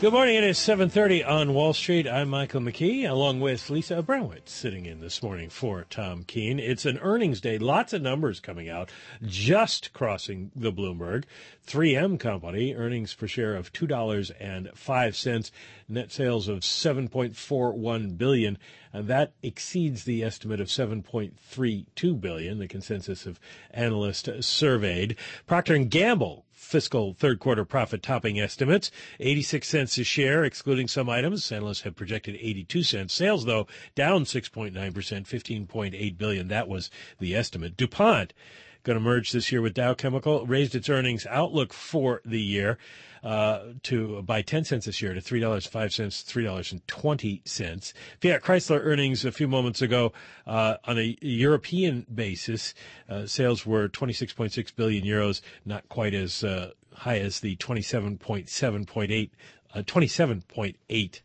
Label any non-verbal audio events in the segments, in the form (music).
Good morning. It is 7:30 on Wall Street. I'm Michael McKee, along with Lisa Abramowicz, sitting in this morning for Tom Keene. It's an earnings day. Lots of numbers coming out, just crossing the Bloomberg. 3M company earnings per share of two dollars and five cents, net sales of 7.41 billion, and that exceeds the estimate of 7.32 billion. The consensus of analysts surveyed. Procter and Gamble fiscal third quarter profit topping estimates. 86 cents a share, excluding some items. Analysts have projected 82 cents. Sales, though, down 6.9%, 15.8 billion. That was the estimate. DuPont going to merge this year with Dow Chemical, raised its earnings outlook for the year uh, to by 10 cents this year to $3.05, $3.20. Fiat Chrysler earnings a few moments ago uh, on a European basis, uh, sales were 26.6 billion euros, not quite as uh, high as the 27.7.8 uh, 27.8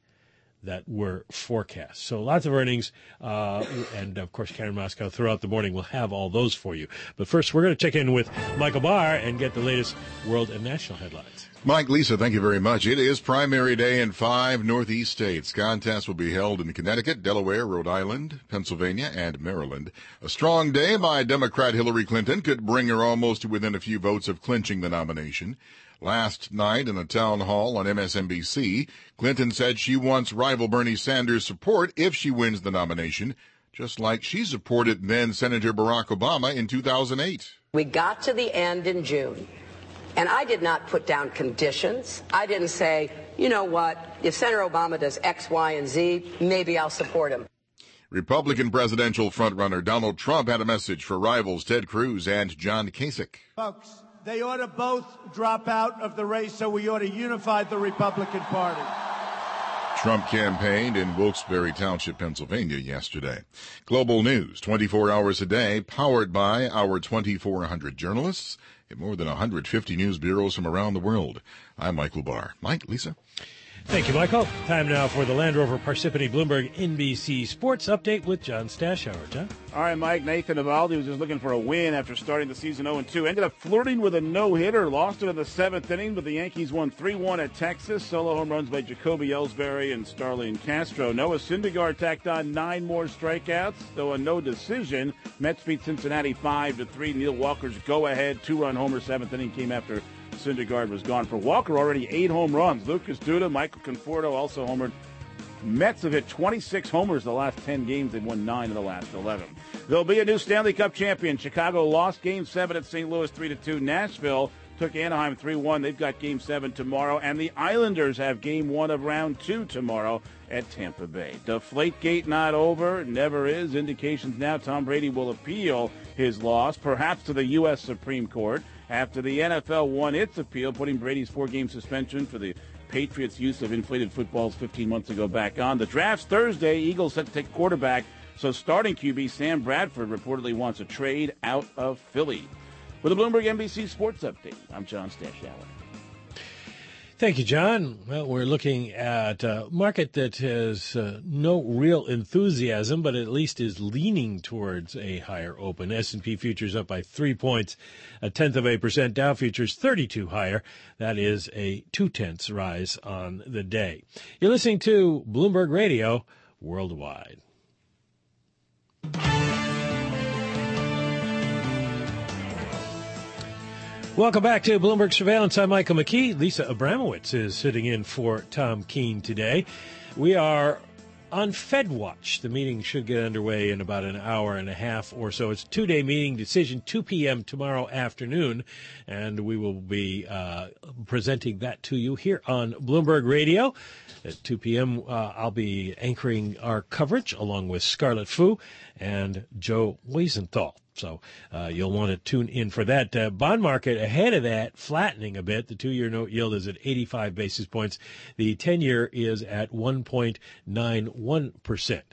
that were forecast. So lots of earnings, uh, and of course, Karen Moskow throughout the morning will have all those for you. But first, we're going to check in with Michael Barr and get the latest world and national headlines. Mike, Lisa, thank you very much. It is primary day in five Northeast states. Contests will be held in Connecticut, Delaware, Rhode Island, Pennsylvania, and Maryland. A strong day by Democrat Hillary Clinton could bring her almost to within a few votes of clinching the nomination. Last night in a town hall on MSNBC, Clinton said she wants rival Bernie Sanders' support if she wins the nomination, just like she supported then Senator Barack Obama in 2008. We got to the end in June. And I did not put down conditions. I didn't say, you know what, if Senator Obama does X, Y, and Z, maybe I'll support him. Republican presidential frontrunner Donald Trump had a message for rivals Ted Cruz and John Kasich. Folks, they ought to both drop out of the race, so we ought to unify the Republican Party. Trump campaigned in Wilkes-Barre Township, Pennsylvania yesterday. Global news 24 hours a day, powered by our 2,400 journalists in more than 150 news bureaus from around the world. I'm Michael Barr. Mike, Lisa. Thank you, Michael. Time now for the Land Rover Parsippany Bloomberg NBC Sports Update with John Stashower. John? All right, Mike. Nathan Eovaldi was just looking for a win after starting the season 0-2. Ended up flirting with a no-hitter. Lost it in the seventh inning, but the Yankees won 3-1 at Texas. Solo home runs by Jacoby Ellsbury and Starlin Castro. Noah Syndergaard tacked on nine more strikeouts, though a no decision. Mets beat Cincinnati 5-3. Neil Walker's go-ahead two-run homer seventh inning came after Syndergaard was gone. For Walker, already eight home runs. Lucas Duda, Michael Conforto also homered. Mets have hit 26 homers the last 10 games. They've won nine of the last 11. There'll be a new Stanley Cup champion. Chicago lost Game 7 at St. Louis 3-2. Nashville took Anaheim 3-1. They've got Game 7 tomorrow. And the Islanders have Game 1 of Round 2 tomorrow at Tampa Bay. Deflate Gate not over. Never is. Indications now Tom Brady will appeal his loss, perhaps to the U.S. Supreme Court after the NFL won its appeal, putting Brady's four game suspension for the Patriots' use of inflated footballs 15 months ago back on. The draft's Thursday. Eagles set to take quarterback. So starting QB Sam Bradford reportedly wants a trade out of Philly. With a Bloomberg NBC Sports Update, I'm John Stashower. Thank you, John. Well, we're looking at a market that has uh, no real enthusiasm, but at least is leaning towards a higher open. S&P futures up by three points, a tenth of a percent. Dow futures 32 higher. That is a two tenths rise on the day. You're listening to Bloomberg Radio Worldwide. Welcome back to Bloomberg Surveillance. I'm Michael McKee. Lisa Abramowicz is sitting in for Tom Keene today. We are on Fed Watch. The meeting should get underway in about an hour and a half or so. It's a two day meeting decision, 2 p.m. tomorrow afternoon, and we will be uh, presenting that to you here on Bloomberg Radio. At 2 p.m., uh, I'll be anchoring our coverage along with Scarlett Fu and Joe Weisenthal. So uh, you'll want to tune in for that. Uh, bond market ahead of that, flattening a bit. The two-year note yield is at 85 basis points. The 10-year is at 1.91 percent.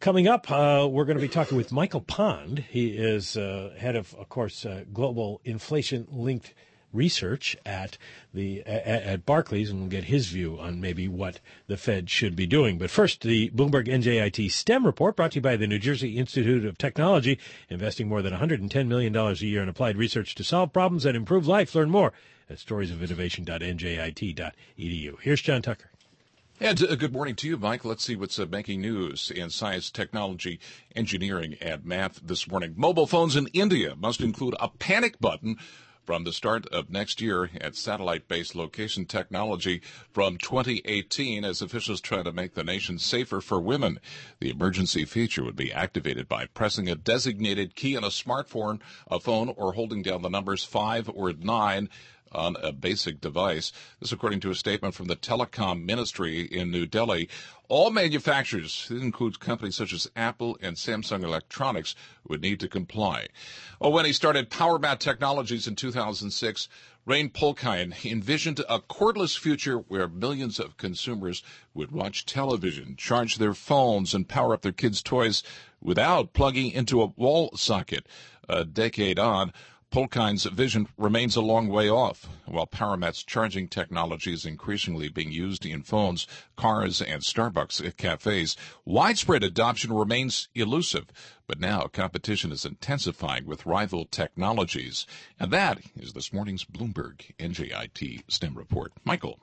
Coming up, uh, we're going to be talking with Michael Pond. He is uh, head of, of course, uh, global inflation-linked research at the at, Barclays, and we'll get his view on maybe what the Fed should be doing. But first, the Bloomberg NJIT STEM report, brought to you by the New Jersey Institute of Technology, investing more than 110 million dollars a year in applied research to solve problems and improve life. Learn more at storiesofinnovation.njit.edu. Here's John Tucker. And uh, good morning to you, Mike. Let's see what's uh, making news in science, technology, engineering, and math this morning. Mobile phones in India must include a panic button from the start of next year at satellite-based location technology from 2018 as officials try to make the nation safer for women. The emergency feature would be activated by pressing a designated key on a smartphone, a phone, or holding down the numbers 5 or 9 on a basic device. This according to a statement from the Telecom Ministry in New Delhi. All manufacturers, this includes companies such as Apple and Samsung Electronics, would need to comply. Oh, when he started PowerMat Technologies in 2006, Ran Poliakine envisioned a cordless future where millions of consumers would watch television, charge their phones, and power up their kids' toys without plugging into a wall socket. A decade on, Poliakine's vision remains a long way off. While PowerMat's charging technology is increasingly being used in phones, cars, and Starbucks cafes, widespread adoption remains elusive. But now competition is intensifying with rival technologies. And that is this morning's Bloomberg NJIT STEM report. Michael.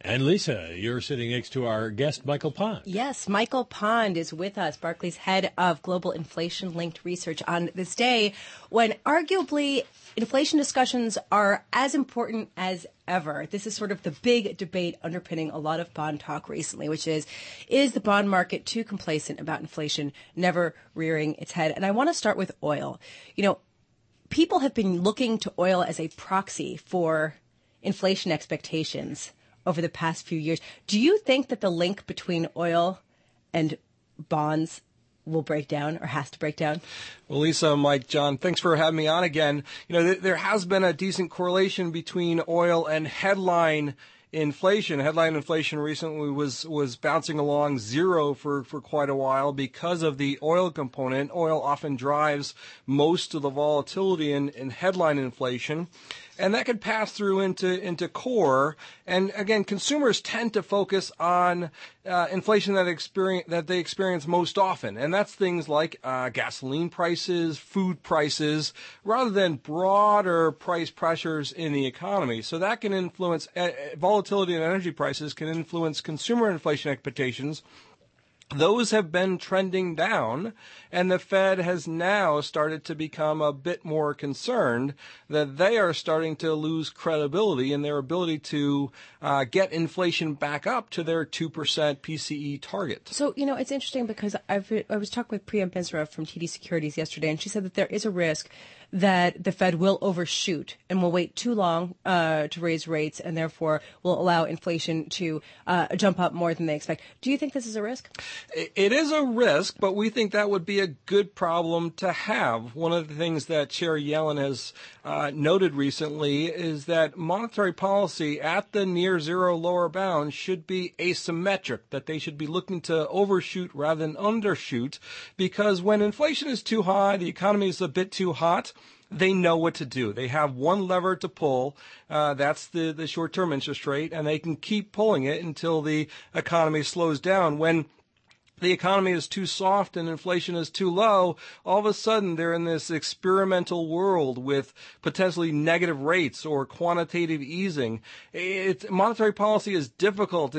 And Lisa, you're sitting next to our guest, Michael Pond. Yes, Michael Pond is with us, Barclays head of global inflation linked research, on this day when arguably inflation discussions are as important as ever. This is sort of the big debate underpinning a lot of bond talk recently, which is, is the bond market too complacent about inflation never rearing its head? And I want to start with oil. You know, people have been looking to oil as a proxy for inflation expectations over the past few years. Do you think that the link between oil and bonds will break down or has to break down? Well, Lisa, Mike, John, thanks for having me on again. You know, th- there has been a decent correlation between oil and headline inflation. Headline inflation recently was was bouncing along zero for for quite a while because of the oil component. Oil often drives most of the volatility in, in headline inflation and that could pass through into into core. And again, consumers tend to focus on uh, inflation that experience that they experience most often, and that's things like uh, gasoline prices, food prices, rather than broader price pressures in the economy. So that can influence uh, volatility in energy prices can influence consumer inflation expectations those have been trending down, and the Fed has now started to become a bit more concerned that they are starting to lose credibility in their ability to uh, get inflation back up to their 2% PCE target. So, you know, it's interesting because I've, I was talking with Priya Misra from TD Securities yesterday, and she said that there is a risk that the Fed will overshoot and will wait too long uh, to raise rates and therefore will allow inflation to uh, jump up more than they expect. Do you think this is a risk? It is a risk, but we think that would be a good problem to have. One of the things that Chair Yellen has uh, noted recently is that monetary policy at the near zero lower bound should be asymmetric, that they should be looking to overshoot rather than undershoot, because when inflation is too high, the economy is a bit too hot, they know what to do. They have one lever to pull. Uh, that's the, the short term interest rate, and they can keep pulling it until the economy slows down. When the economy is too soft and inflation is too low, all of a sudden they're in this experimental world with potentially negative rates or quantitative easing. It's, monetary policy is difficult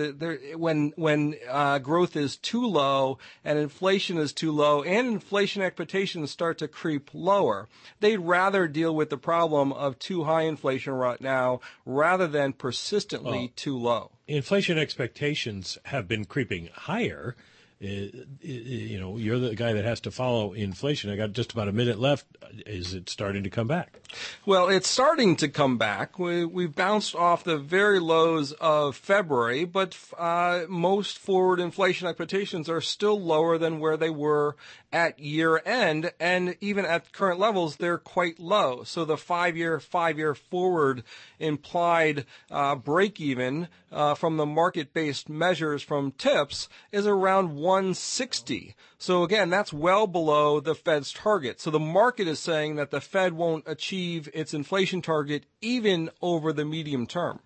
when when uh, growth is too low and inflation is too low, and inflation expectations start to creep lower. They'd rather deal with the problem of too high inflation right now rather than persistently well, too low. Inflation expectations have been creeping higher you know, you're the guy that has to follow inflation. I got just about a minute left. Is it starting to come back? Well, it's starting to come back. We, we've bounced off the very lows of February, but uh, most forward inflation expectations are still lower than where they were at year end, and even at current levels, they're quite low. So the five-year, five-year forward implied uh, break even uh, from the market-based measures from TIPS is around 160. So again, that's well below the Fed's target. So the market is saying that the Fed won't achieve its inflation target even over the medium term.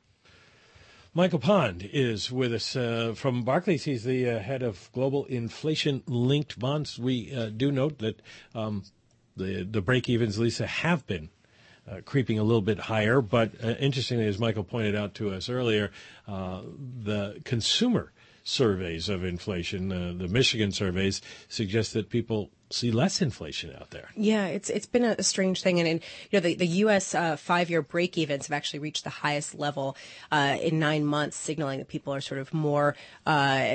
Michael Pond is with us uh, from Barclays. He's the uh, head of global inflation linked bonds. We uh, do note that um, the the break evens, Lisa, have been uh, creeping a little bit higher. But uh, interestingly, as Michael pointed out to us earlier, uh, the consumer surveys of inflation, the Michigan surveys, suggest that people see less inflation out there. Yeah, it's it's been a, strange thing, and, and you know the the U.S. Uh, five year break evens have actually reached the highest level uh, in nine months, signaling that people are sort of more uh,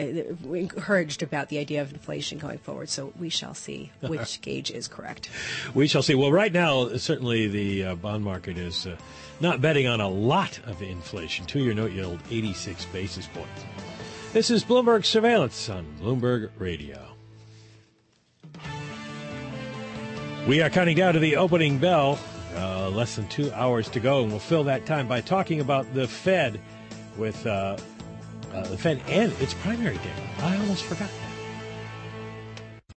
encouraged about the idea of inflation going forward. So we shall see (laughs) which gauge is correct. We shall see. Well, right now, certainly the uh, bond market is uh, not betting on a lot of inflation. Two year note yield, 86 basis points. This is Bloomberg Surveillance on Bloomberg Radio. We are counting down to the opening bell. Uh, less than two hours to go, and we'll fill that time by talking about the Fed with uh, uh, the Fed and its primary day. I almost forgot that.